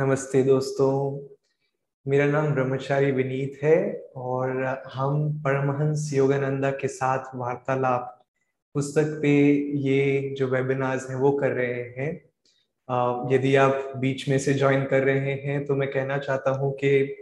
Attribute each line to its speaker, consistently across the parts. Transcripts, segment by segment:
Speaker 1: नमस्ते दोस्तों। मेरा नाम ब्रह्मचारी विनीत है और हम परमहंस योगानंदा के साथ वार्तालाप पुस्तक पे ये जो वेबिनार्स हैं वो कर रहे हैं। यदि आप बीच में से ज्वाइन कर रहे हैं तो मैं कहना चाहता हूँ कि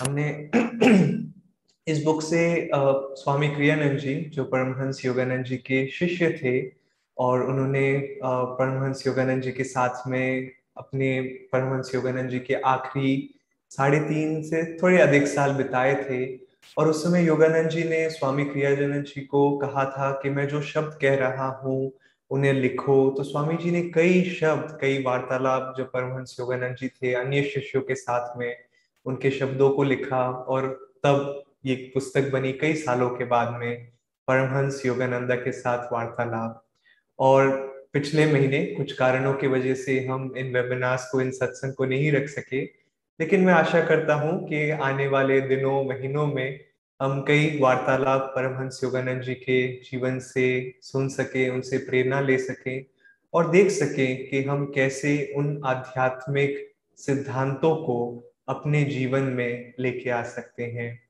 Speaker 1: हमने इस बुक से स्वामी क्रियानंद जी, जो परमहंस योगानंद जी के शिष्य थे और उन्होंने परमहंस योगानंद जी के साथ में अपने परमहंस योगानंद जी के आखिरी साढ़े तीन से थोड़े अधिक साल बिताए थे, और उस समय योगानंद जी ने स्वामी क्रियाजनंद जी को कहा था कि मैं जो शब्द कह रहा हूँ, उन्हें लिखो। तो स्वामी जी ने कई शब्द, कई वार्तालाप जो परमहंस योगानंद जी थे, अन्य शिष्यों के साथ में उनके शब्दों को लिखा, और तब ये पुस्तक बनी कई सालों के बाद में परमहंस योगानंदा के साथ वार्तालाप। और पिछले महीने कुछ कारणों की वजह से हम इन वेबिनार्स को, इन सत्संग को नहीं रख सके। लेकिन मैं आशा करता हूँ कि आने वाले दिनों, महीनों में हम कई वार्तालाप परमहंस योगानंद जी के जीवन से सुन सके, उनसे प्रेरणा ले सके और देख सके कि हम कैसे उन आध्यात्मिक सिद्धांतों को अपने जीवन में लेके आ सकते हैं।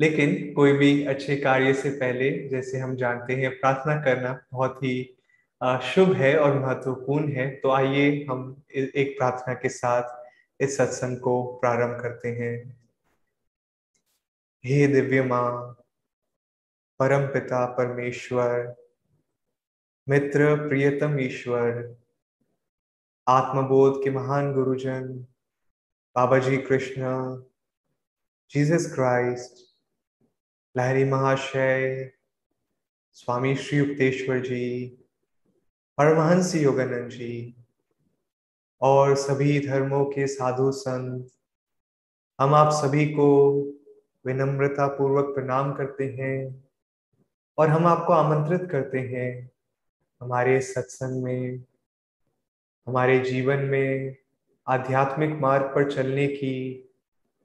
Speaker 1: लेकिन कोई भी अच्छे कार्य से पहले, जैसे हम जानते हैं, प्रार्थना करना बहुत ही शुभ है और महत्वपूर्ण है तो आइए हम एक प्रार्थना के साथ इस सत्संग को प्रारंभ करते हैं। हे दिव्य माँ, परम पिता परमेश्वर, मित्र प्रियतम ईश्वर, आत्मबोध के महान गुरुजन, बाबा जी कृष्ण, जीसस क्राइस्ट, लहरी महाशय, स्वामी श्री युक्तेश्वर जी परमहंस योगानंद जी और सभी धर्मों के साधु संत, हम आप सभी को विनम्रता पूर्वक प्रणाम करते हैं और हम आपको आमंत्रित करते हैं हमारे सत्संग में, हमारे जीवन में, आध्यात्मिक मार्ग पर चलने की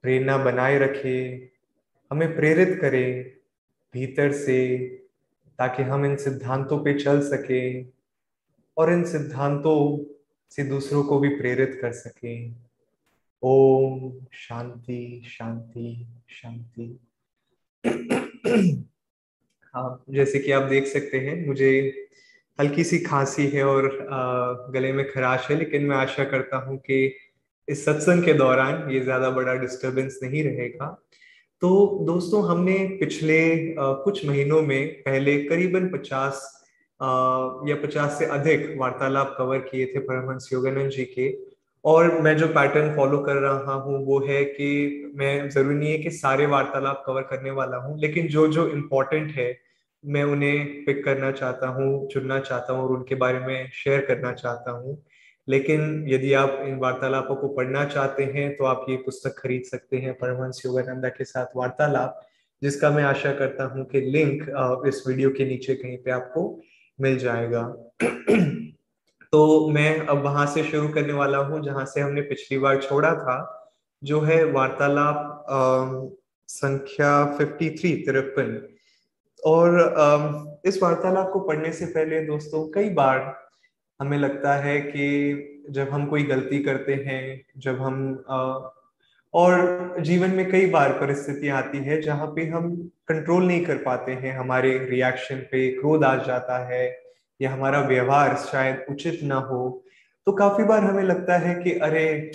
Speaker 1: प्रेरणा बनाए रखे, हमें प्रेरित करें भीतर से ताकि हम इन सिद्धांतों पे चल सके। और इन सिद्धांतों से दूसरों को भी प्रेरित कर सके। ओम शांति शांति शांति। हाँ जैसे कि आप देख सकते हैं, मुझे हल्की सी खांसी है और गले में खराश है, लेकिन मैं आशा करता हूँ कि इस सत्संग के दौरान ये ज़्यादा बड़ा डिस्टरबेंस नहीं रहेगा। तो दोस्तों, हमने पिछले कुछ महीनों में पहले करीबन 50 या पचास से अधिक वार्तालाप कवर किए थे परमहंस योगानंद जी के। और मैं जो पैटर्न फॉलो कर रहा हूँ, वो है कि मैं, ज़रूरी नहीं है कि सारे वार्तालाप कवर करने वाला हूँ, लेकिन जो जो इम्पोर्टेंट है, मैं उन्हें पिक करना चाहता हूँ, चुनना चाहता हूँ और उनके बारे में शेयर करना चाहता हूँ। लेकिन यदि आप इन वार्तालापों को पढ़ना चाहते हैं तो आप ये पुस्तक खरीद सकते हैं परमहंस योगानंदा के साथ वार्तालाप, जिसका मैं आशा करता हूँ कि लिंक इस वीडियो के नीचे कहीं पे आपको मिल जाएगा। तो मैं अब वहाँ से शुरू करने वाला हूँ जहाँ से हमने पिछली बार छोड़ा था जो है वार्तालाप संख्या 53 तिरपन। और आ, इस वार्तालाप को पढ़ने से पहले दोस्तों कई बार हमें लगता है कि जब हम कोई गलती करते हैं जब हम और जीवन में कई बार परिस्थितियाँ आती है जहाँ पे हम कंट्रोल नहीं कर पाते हैं, हमारे रिएक्शन पे क्रोध आ जाता है या हमारा व्यवहार शायद उचित ना हो। तो काफ़ी बार हमें लगता है कि अरे,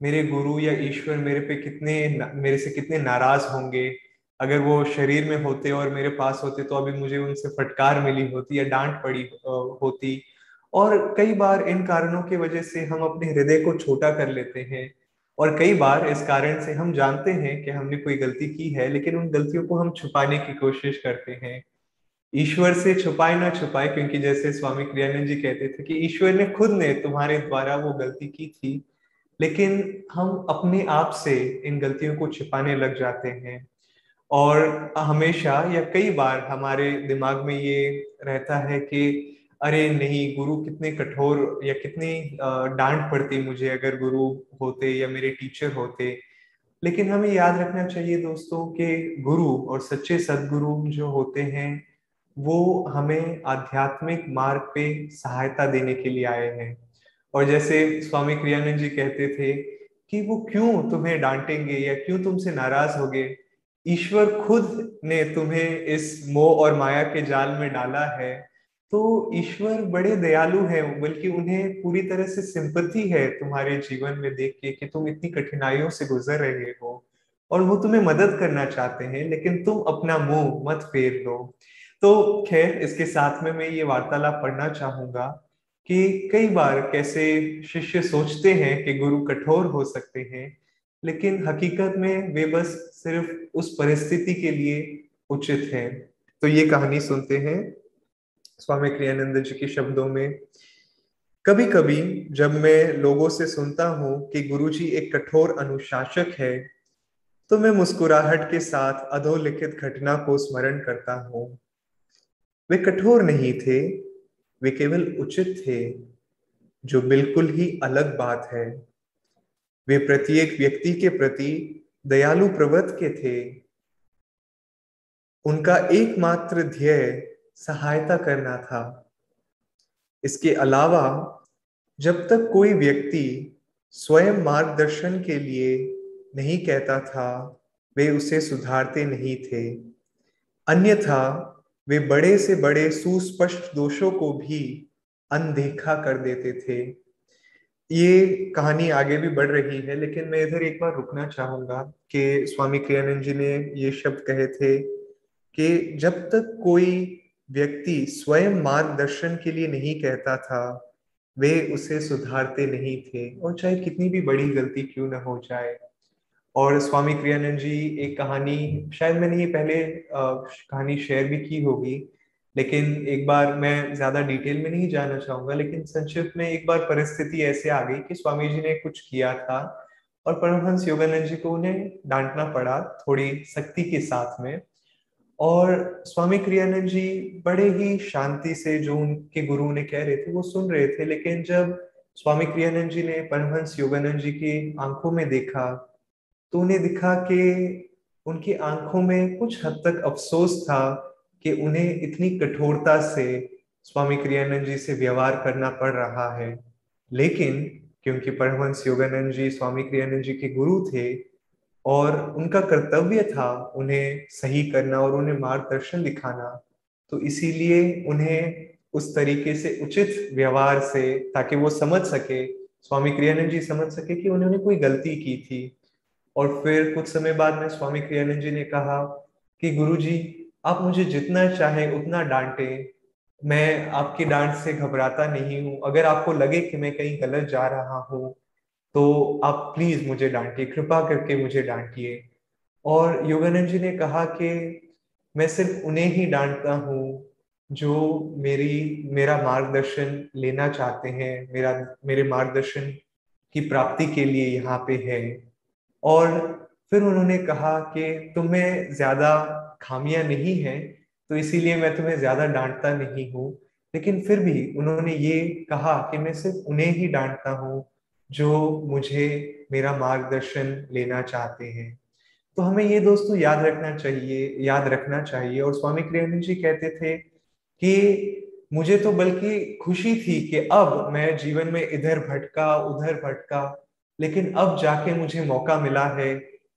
Speaker 1: मेरे गुरु या ईश्वर मेरे पे कितने मेरे से कितने नाराज़ होंगे। अगर वो शरीर में होते और मेरे पास होते तो अभी मुझे उनसे फटकार मिली होती या डांट पड़ी होती। और कई बार इन कारणों की वजह से हम अपने हृदय को छोटा कर लेते हैं। और कई बार इस कारण से हम जानते हैं कि हमने कोई गलती की है, लेकिन उन गलतियों को हम छुपाने की कोशिश करते हैं। ईश्वर से छुपाए ना छुपाए, क्योंकि जैसे स्वामी क्रियानंद जी कहते थे कि ईश्वर ने खुद ने तुम्हारे द्वारा वो गलती की थी, लेकिन हम अपने आप से इन गलतियों को छिपाने लग जाते हैं। और हमेशा या कई बार हमारे दिमाग में ये रहता है कि अरे नहीं, गुरु कितने कठोर या कितनी डांट पड़ती मुझे अगर गुरु होते या मेरे टीचर होते। लेकिन हमें याद रखना चाहिए दोस्तों कि गुरु और सच्चे सदगुरु जो होते हैं, वो हमें आध्यात्मिक मार्ग पे सहायता देने के लिए आए हैं। और जैसे स्वामी क्रियानंद जी कहते थे कि वो क्यों तुम्हें डांटेंगे या क्यों तुमसे नाराज़ होगे? ईश्वर खुद ने तुम्हें इस मोह और माया के जाल में डाला है। तो ईश्वर बड़े दयालु हैं, बल्कि उन्हें पूरी तरह से सिंपति है तुम्हारे जीवन में देख के कि तुम इतनी कठिनाइयों से गुजर रहे हो और वो तुम्हें मदद करना चाहते हैं, लेकिन तुम अपना मुँह मत फेर लो। तो खैर, इसके साथ में मैं ये वार्तालाप पढ़ना चाहूँगा कि कई बार कैसे शिष्य सोचते हैं कि गुरु कठोर हो सकते हैं, लेकिन हकीकत में वे बस सिर्फ़ उस परिस्थिति के लिए उचित है। तो ये कहानी सुनते हैं। स्वामी क्रियानंद जी के शब्दों में कभी कभी जब मैं लोगों से सुनता हूँ कि गुरुजी एक कठोर अनुशासक है तो मैं मुस्कुराहट के साथ अधोलिखित घटना को स्मरण करता हूँ। वे कठोर नहीं थे, वे केवल उचित थे, जो बिल्कुल ही अलग बात है। वे प्रत्येक व्यक्ति के प्रति दयालु प्रवृत्त के थे। उनका एकमात्र ध्येय सहायता करना था। इसके अलावा, जब तक कोई व्यक्ति स्वयं मार्गदर्शन के लिए नहीं कहता था, वे उसे सुधारते नहीं थे। अन्यथा, वे बड़े से बड़े सुस्पष्ट दोषों को भी अनदेखा कर देते थे। ये कहानी आगे भी बढ़ रही है, लेकिन मैं इधर एक बार रुकना चाहूँगा कि स्वामी क्रियानंद जी ने ये शब्द कहे थे कि जब तक कोई व्यक्ति स्वयं मार्गदर्शन के लिए नहीं कहता था, वे उसे सुधारते नहीं थे। और चाहे कितनी भी बड़ी गलती क्यों ना हो जाए। और स्वामी क्रियानंद जी, एक कहानी, शायद मैंने ये पहले कहानी शेयर भी की होगी, लेकिन एक बार मैं ज़्यादा डिटेल में नहीं जाना चाहूँगा, लेकिन संक्षिप्त में एक बार परिस्थिति ऐसे आ गई कि स्वामी जी ने कुछ किया था और परमहंस योगानंद जी को उन्हें डांटना पड़ा थोड़ी सख्ती के साथ में। और स्वामी क्रियानंद जी बड़े ही शांति से जो उनके गुरु ने कह रहे थे, वो सुन रहे थे। लेकिन जब स्वामी क्रियानंद जी ने परमहंस योगानंद जी की आँखों में देखा तो उन्हें दिखा कि उनकी आँखों में कुछ हद तक अफसोस था कि उन्हें इतनी कठोरता से स्वामी क्रियानंद जी से व्यवहार करना पड़ रहा है। लेकिन क्योंकि परमहंस योगानंद जी स्वामी क्रियानंद जी के गुरु थे और उनका कर्तव्य था उन्हें सही करना और उन्हें मार्गदर्शन दिखाना। तो इसीलिए उन्हें उस तरीके से उचित व्यवहार से ताकि वो समझ सके, स्वामी क्रियानंद जी समझ सके कि उन्होंने कोई गलती की थी। और फिर कुछ समय बाद में स्वामी क्रियानंद जी ने कहा कि गुरु जी आप मुझे जितना चाहे उतना डांटे। मैं आपकी डांट से घबराता नहीं हूँ। अगर आपको लगे कि मैं कहीं गलत जा रहा हूँ तो आप प्लीज़ मुझे डांटिए, कृपा करके मुझे डांटिए। और योगानंद जी ने कहा कि मैं सिर्फ़ उन्हें ही डांटता हूँ जो मेरी, मेरा मार्गदर्शन लेना चाहते हैं, मेरा, मेरे मार्गदर्शन की प्राप्ति के लिए यहाँ पे है। और फिर उन्होंने कहा कि तुम्हें ज़्यादा खामियाँ नहीं है तो इसीलिए मैं तुम्हें ज़्यादा डांटता नहीं हूँ। लेकिन फिर भी उन्होंने ये कहा कि मैं सिर्फ़ उन्हें ही डांटता हूँ जो मुझे मेरा मार्गदर्शन लेना चाहते हैं। तो हमें ये दोस्तों याद रखना चाहिए, याद रखना चाहिए। और स्वामी क्रियानंद जी कहते थे कि मुझे तो बल्कि खुशी थी कि अब मैं जीवन में इधर भटका, उधर भटका, लेकिन अब जाके मुझे मौका मिला है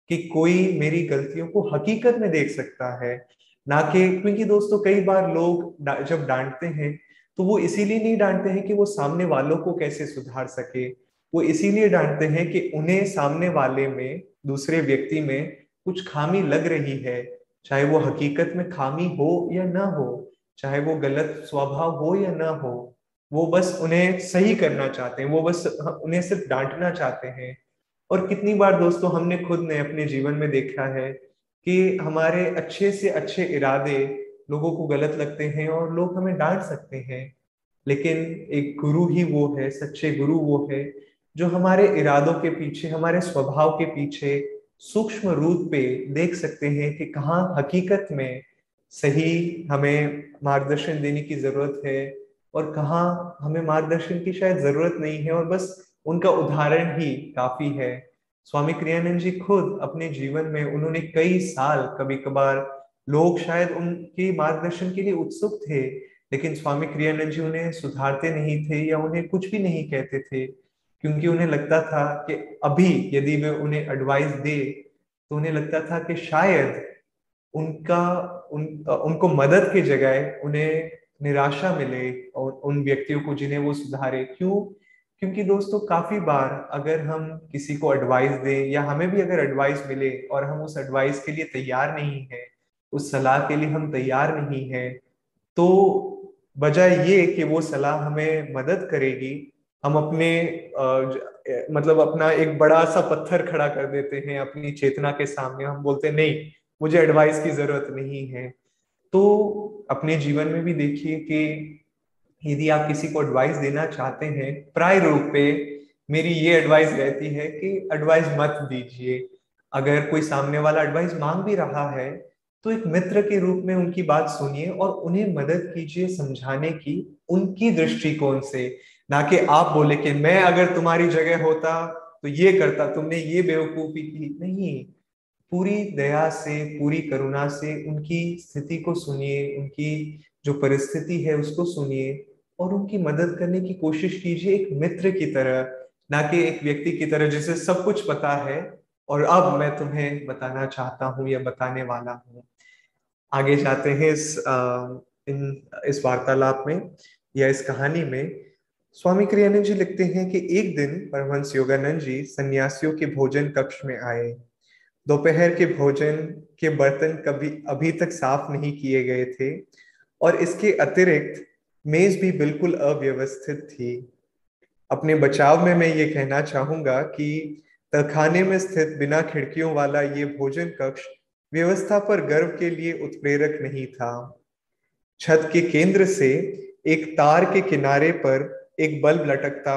Speaker 1: कि कोई मेरी गलतियों को हकीकत में देख सकता है। ना कि, क्योंकि दोस्तों कई बार लोग जब डांटते हैं तो वो इसीलिए नहीं डांटते हैं कि वो सामने वालों को कैसे सुधार सके। वो इसीलिए डांटते हैं कि उन्हें सामने वाले में, दूसरे व्यक्ति में कुछ खामी लग रही है, चाहे वो हकीकत में खामी हो या ना हो, चाहे वो गलत स्वभाव हो या ना हो, वो बस उन्हें सही करना चाहते हैं, वो बस उन्हें सिर्फ़ डांटना चाहते हैं। और कितनी बार दोस्तों हमने खुद ने अपने जीवन में देखा है कि हमारे अच्छे से अच्छे इरादे लोगों को गलत लगते हैं और लोग हमें डांट सकते हैं, लेकिन एक गुरु ही वो है, सच्चे गुरु वो है जो हमारे इरादों के पीछे, हमारे स्वभाव के पीछे सूक्ष्म रूप पे देख सकते हैं कि कहाँ हकीकत में सही हमें मार्गदर्शन देने की ज़रूरत है और कहा हमें मार्गदर्शन की शायद ज़रूरत नहीं है और बस उनका उदाहरण ही काफ़ी है। स्वामी क्रियानंद जी खुद अपने जीवन में उन्होंने कई साल कभी कभार लोग शायद उनके मार्गदर्शन के लिए उत्सुक थे, लेकिन स्वामी क्रियानंद जी उन्हें सुधारते नहीं थे या उन्हें कुछ भी नहीं कहते थे। क्योंकि उन्हें लगता था कि अभी यदि वे उन्हें एडवाइस दे तो उन्हें लगता था कि शायद उनका, उन उनको मदद की जगह उन्हें निराशा मिले और उन व्यक्तियों को जिन्हें वो सुधारे। क्यों? क्योंकि दोस्तों, काफ़ी बार अगर हम किसी को एडवाइस दें या हमें भी अगर एडवाइस मिले और हम उस एडवाइस के लिए तैयार नहीं है, उस सलाह के लिए हम तैयार नहीं है तो वजह ये कि वो सलाह हमें मदद करेगी हम अपने आ, मतलब अपना एक बड़ा सा पत्थर खड़ा कर देते हैं अपनी चेतना के सामने। हम बोलते नहीं मुझे एडवाइस की ज़रूरत नहीं है। तो अपने जीवन में भी देखिए कि यदि आप किसी को एडवाइस देना चाहते हैं प्राय रूप पे मेरी ये एडवाइस रहती है कि एडवाइस मत दीजिए। अगर कोई सामने वाला एडवाइस मांग भी रहा है तो एक मित्र के रूप में उनकी बात सुनिए और उन्हें मदद कीजिए समझाने की उनकी दृष्टिकोण से। ना कि आप बोले कि मैं अगर तुम्हारी जगह होता तो ये करता तुमने ये बेवकूफ़ी की। नहीं पूरी दया से पूरी करुणा से उनकी स्थिति को सुनिए उनकी जो परिस्थिति है उसको सुनिए और उनकी मदद करने की कोशिश कीजिए एक मित्र की तरह ना कि एक व्यक्ति की तरह जिसे सब कुछ पता है और अब मैं तुम्हें बताना चाहता हूँ या बताने वाला हूँ। आगे जाते हैं इस आ, इन इस वार्तालाप में या इस कहानी में। स्वामी क्रियानंद जी लिखते हैं कि एक दिन परमहंस योगानंद जी सन्यासियों के भोजन कक्ष में आए। दोपहर के भोजन के बर्तन कभी अभी तक साफ़ नहीं किए गए थे और इसके अतिरिक्त मेज भी बिल्कुल अव्यवस्थित थी। अपने बचाव में मैं ये कहना चाहूँगा कि तलखाने में स्थित बिना खिड़कियों वाला ये भोजन कक्ष व्यवस्था पर गर्व के लिए उत्प्रेरक नहीं था। छत के केंद्र से एक तार के किनारे पर एक बल्ब लटकता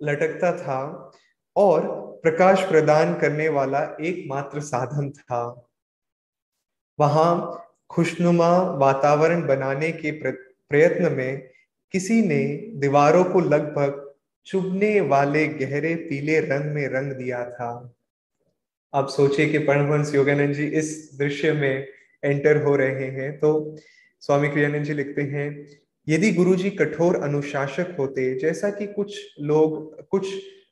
Speaker 1: लटकता था और प्रकाश प्रदान करने वाला एकमात्र साधन था। वहाँ खुशनुमा वातावरण बनाने के प्रयत्न में किसी ने दीवारों को लगभग चुभने वाले गहरे पीले रंग में रंग दिया था। आप सोचिए कि परमहंस योगानंद जी इस दृश्य में एंटर हो रहे हैं। तो स्वामी क्रियानंद जी लिखते हैं यदि गुरुजी कठोर अनुशासक होते, जैसा कि कुछ लोग, कुछ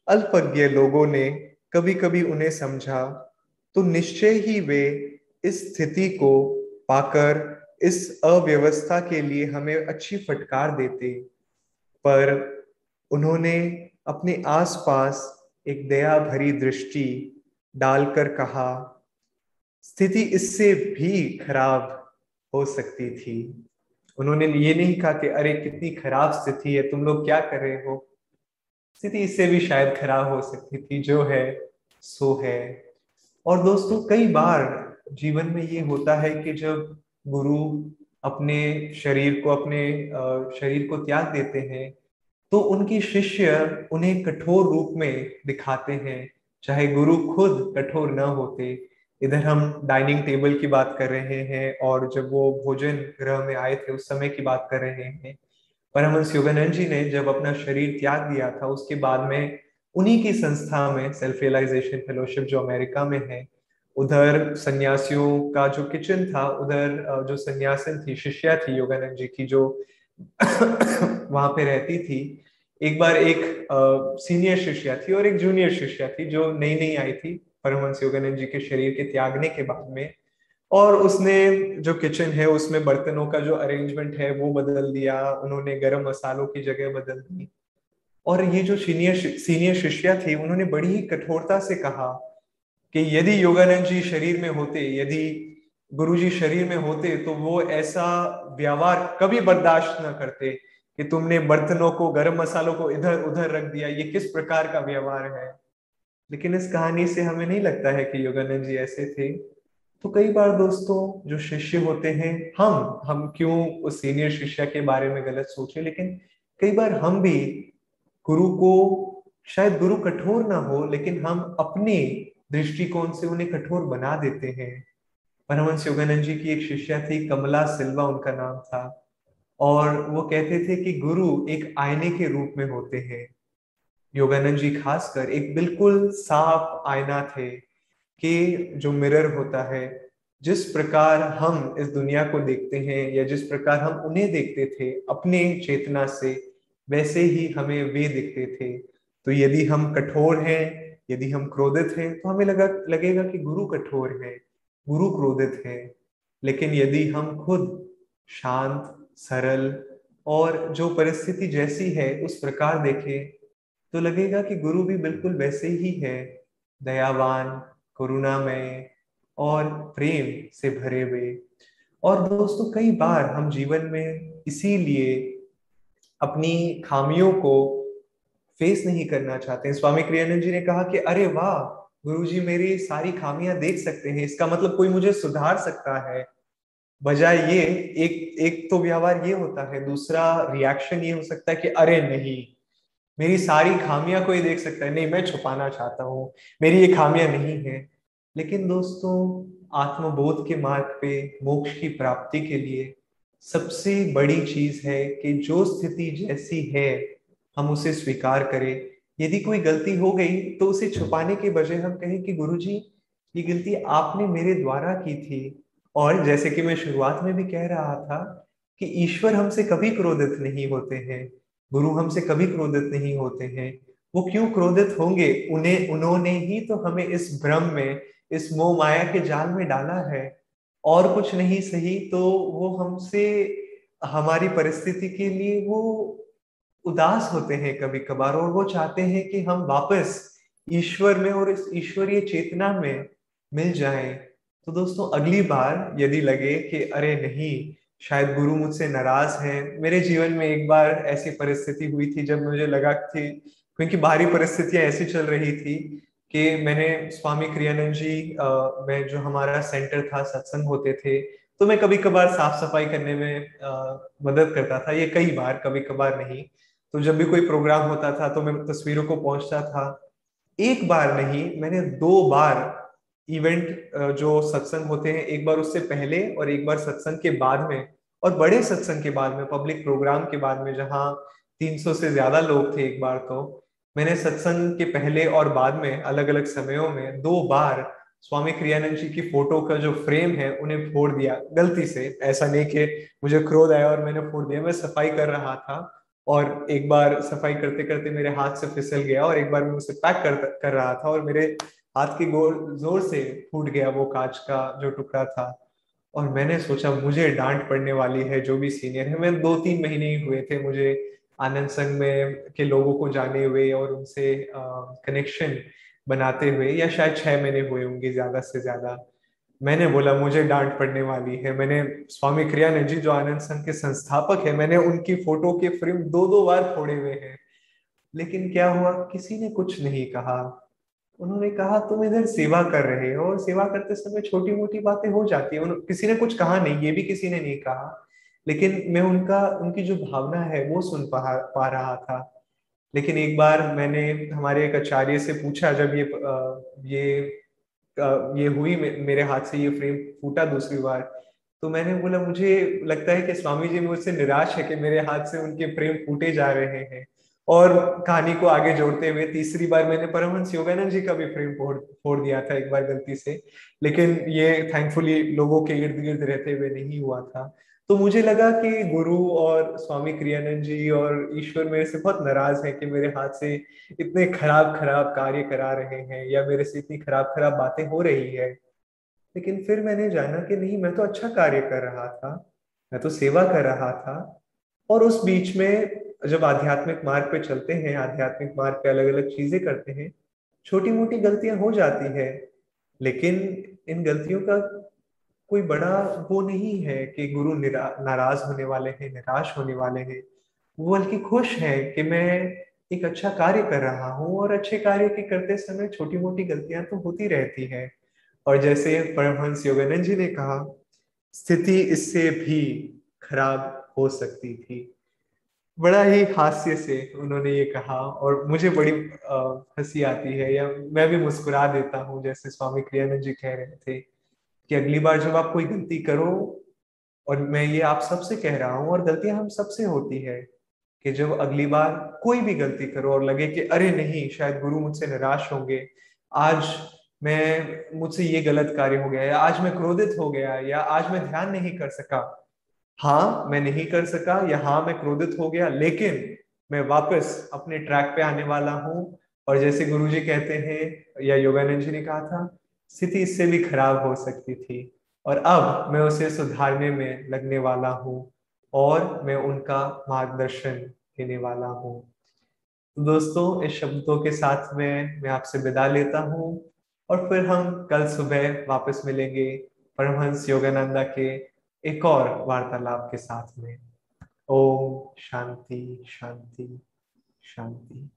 Speaker 1: अल्पज्ञ लोगों ने कभी कभी उन्हें समझा तो निश्चय ही वे इस स्थिति को पाकर, इस अव्यवस्था के लिए हमें अच्छी फटकार देते। पर उन्होंने अपने आसपास एक दया भरी दृष्टि डालकर कहा, स्थिति इससे भी खराब हो सकती थी। उन्होंने ये नहीं कहा कि, अरे, कितनी खराब स्थिति है, तुम लोग क्या कर रहे हो? स्थिति इससे भी शायद खराब हो सकती थी, जो है, सो है। और दोस्तों, कई बार जीवन में ये होता है कि जब गुरु अपने शरीर को, अपने शरीर को त्याग देते हैं तो उनकी शिष्य उन्हें कठोर रूप में दिखाते हैं, चाहे गुरु खुद कठोर न होते। इधर हम डाइनिंग टेबल की बात कर रहे हैं और जब वो भोजन ग्रह में आए थे, उस समय की बात कर रहे हैं। परमहंस योगानंद जी ने जब अपना शरीर त्याग दिया था, उसके बाद में उन्हीं की संस्था में सेल्फ रियलाइजेशन फेलोशिप जो अमेरिका में है, उधर सन्यासियों का जो किचन था, उधर जो सन्यासन थी, शिष्या थी योगानंद जी की जो वहाँ पे रहती थी, एक बार एक सीनियर शिष्या थी और एक जूनियर शिष्या थी जो नई नई आई थी। परमहंस योगानंद जी के शरीर के त्यागने के बाद में, और उसने जो किचन है, उसमें बर्तनों का जो अरेंजमेंट है, वो बदल दिया, उन्होंने गरम मसालों की जगह बदल दी। और ये जो सीनियर सीनियर शिष्या थी, उन्होंने बड़ी ही कठोरता से कहा कि यदि योगानंद जी शरीर में होते, यदि गुरु जी शरीर में होते तो वो ऐसा व्यवहार कभी बर्दाश्त न करते कि तुमने बर्तनों को, गर्म मसालों को इधर उधर रख दिया। ये किस प्रकार का व्यवहार है? लेकिन इस कहानी से हमें नहीं लगता है कि योगानंद जी ऐसे थे। तो कई बार दोस्तों, जो शिष्य होते हैं, हम हम क्यों उस सीनियर शिष्य के बारे में गलत सोचे? लेकिन कई बार हम भी गुरु को शायद गुरु कठोर ना हो, लेकिन हम अपने दृष्टिकोण से उन्हें कठोर बना देते हैं। परमंश योगानंद जी की एक शिष्या थी, कमला सिल्वा उनका नाम था। और वो कहते थे कि गुरु एक आईने के रूप में होते हैं। योगानंद जी खासकर एक बिल्कुल साफ़ आईना थे कि जो मिरर होता है, जिस प्रकार हम इस दुनिया को देखते हैं या जिस प्रकार हम उन्हें देखते थे, अपने चेतना से, वैसे ही हमें वे दिखते थे। तो यदि हम कठोर हैं, यदि हम क्रोधित हैं तो हमें लगा, लगेगा कि गुरु कठोर है, गुरु क्रोधित है। लेकिन यदि हम खुद शांत, सरल और जो परिस्थिति जैसी है, उस प्रकार देखें तो लगेगा कि गुरु भी बिल्कुल वैसे ही है, दयावान, करुणामय और प्रेम से भरे हुए। और दोस्तों, कई बार हम जीवन में इसीलिए अपनी खामियों को फेस नहीं करना चाहते हैं। स्वामी क्रियानंद जी ने कहा कि, अरे वाह गुरु जी मेरी सारी खामियाँ देख सकते हैं। इसका मतलब कोई मुझे सुधार सकता है? बजाय ये, एक एक तो व्यवहार ये होता है, दूसरा रिएक्शन ये हो सकता है कि, अरे नहीं मेरी सारी खामियाँ कोई देख सकता है। नहीं, मैं छुपाना चाहता हूँ। मेरी ये खामियाँ नहीं है। लेकिन दोस्तों, आत्मबोध के मार्ग पे, मोक्ष की प्राप्ति के लिए सबसे बड़ी चीज़ है कि जो स्थिति जैसी है, हम उसे स्वीकार करें। यदि कोई गलती हो गई तो उसे छुपाने के बजाय हम कहें कि गुरु जी ये गलती आपने मेरे द्वारा की थी। और जैसे कि मैं शुरुआत में भी कह रहा था कि ईश्वर हमसे कभी क्रोधित नहीं होते हैं। गुरु हमसे कभी क्रोधित नहीं होते हैं। वो क्यों क्रोधित होंगे? उन्हें, उन्होंने ही तो हमें इस भ्रम में, इस मोह माया के जाल में डाला है। और कुछ नहीं, सही तो वो हमसे, हमारी परिस्थिति के लिए वो उदास होते हैं कभी कभार और वो चाहते हैं कि हम वापस ईश्वर में और इस ईश्वरीय चेतना में मिल जाएँ। तो दोस्तों, अगली बार यदि लगे कि अरे नहीं शायद गुरु मुझसे नाराज़ हैं। मेरे जीवन में एक बार ऐसी परिस्थिति हुई थी जब मुझे लगा थी क्योंकि बाहरी परिस्थितियाँ ऐसी चल रही थी कि मैंने स्वामी क्रियानंद जी में जो हमारा सेंटर था सत्संग होते थे तो मैं कभी कभार साफ़ सफ़ाई करने में आ, मदद करता था। ये कई बार कभी कभार नहीं। तो जब भी कोई प्रोग्राम होता था तो मैं तस्वीरों को पहुँचता था। एक बार नहीं मैंने दो बार इवेंट जो सत्संग होते हैं, एक बार उससे पहले और एक बार सत्संग के बाद में और बड़े सत्संग के बाद में पब्लिक प्रोग्राम के बाद में जहाँ 300 से ज़्यादा लोग थे एक बार तो मैंने सत्संग के पहले और बाद में अलग अलग समयों में दो बार स्वामी क्रियानंद जी की फ़ोटो का जो फ्रेम है, उन्हें फोड़ दिया गलती से। ऐसा नहीं कि मुझे क्रोध आया और मैंने फोड़ दिया, मैं सफ़ाई कर रहा था और एक बार सफ़ाई करते करते मेरे हाथ से फिसल गया और एक बार मैं उसे पैक कर कर रहा था और मेरे हाथ के गोर ज़ोर से फूट गया वो कांच का जो टुकड़ा था। और मैंने सोचा, मुझे डांट पड़ने वाली है जो भी सीनियर है। मैं दो तीन महीने ही हुए थे मुझे आनंद संघ में के लोगों को जाने हुए और उनसे कनेक्शन बनाते हुए, या शायद छह महीने हुए होंगे ज़्यादा से ज़्यादा। मैंने बोला, मुझे डांट पड़ने वाली है। मैंने स्वामी क्रियानंद जी, जो आनंद संघ के संस्थापक है, मैंने उनकी फ़ोटो के फ्रेम दो दो बार फोड़े हुए हैं। लेकिन क्या हुआ, किसी ने कुछ नहीं कहा। उन्होंने कहा तुम इधर सेवा कर रहे हो और सेवा करते समय छोटी मोटी बातें हो जाती है। किसी ने कुछ कहा नहीं ये भी किसी ने नहीं कहा। लेकिन मैं उनका उनकी जो भावना है वो सुन पा, पा रहा था। लेकिन एक बार मैंने हमारे एक आचार्य से पूछा जब ये ये ये हुई मेरे हाथ से ये फ्रेम फूटा दूसरी बार तो मैंने बोला मुझे लगता है कि स्वामी जी मुझसे निराश है कि मेरे हाथ से उनके फ्रेम फूटे जा रहे हैं। और कहानी को आगे जोड़ते हुए तीसरी बार मैंने परमहंस योगानंद जी का भी फ्रेम फोड़ फोड़ दिया था एक बार गलती से। लेकिन ये थैंकफुली लोगों के इर्द गिर्द रहते हुए नहीं हुआ था। तो मुझे लगा कि गुरु और स्वामी क्रियानंद जी और ईश्वर मेरे से बहुत नाराज़ है कि मेरे हाथ से इतने खराब खराब कार्य करा रहे हैं या मेरे से इतनी खराब खराब बातें हो रही है। लेकिन फिर मैंने जाना कि नहीं, मैं तो अच्छा कार्य कर रहा था, मैं तो सेवा कर रहा था। और उस बीच में जब आध्यात्मिक मार्ग पे चलते हैं, आध्यात्मिक मार्ग पे अलग अलग चीज़ें करते हैं छोटी मोटी गलतियाँ हो जाती है, लेकिन इन गलतियों का कोई बड़ा वो नहीं है कि गुरु नाराज़ होने वाले हैं, निराश होने वाले हैं। वो बल्कि खुश है कि मैं एक अच्छा कार्य कर रहा हूँ और अच्छे कार्य के करते समय छोटी मोटी गलतियाँ तो होती रहती है। और जैसे परमहंस योगानंद जी ने कहा, स्थिति इससे भी खराब हो सकती थी। बड़ा ही हास्य से उन्होंने ये कहा और मुझे बड़ी हँसी आती है या मैं भी मुस्कुरा देता हूँ जैसे स्वामी क्रियानंद जी कह रहे थे कि अगली बार जब आप कोई गलती करो और मैं ये आप सबसे कह रहा हूँ और गलतियाँ हम सबसे होती है कि जब अगली बार कोई भी गलती करो और लगे कि अरे नहीं, शायद गुरु मुझसे निराश होंगे, आज मैं, मुझसे ये गलत कार्य हो गया या आज मैं क्रोधित हो गया या आज मैं ध्यान नहीं कर सका हाँ मैं नहीं कर सका या हाँ मैं क्रोधित हो गया, लेकिन मैं वापस अपने ट्रैक पे आने वाला हूँ। और जैसे गुरु जी कहते हैं, या योगानंद जी ने कहा था, स्थिति इससे भी खराब हो सकती थी। और अब मैं उसे सुधारने में लगने वाला हूँ और मैं उनका मार्गदर्शन देने वाला हूँ। तो दोस्तों, इस शब्दों के साथ में, मैं आपसे विदा लेता हूँ। और फिर हम कल सुबह वापस मिलेंगे परमहंस योगानंदा के एक और वार्तालाप के साथ में। ओम शांति शांति शांति।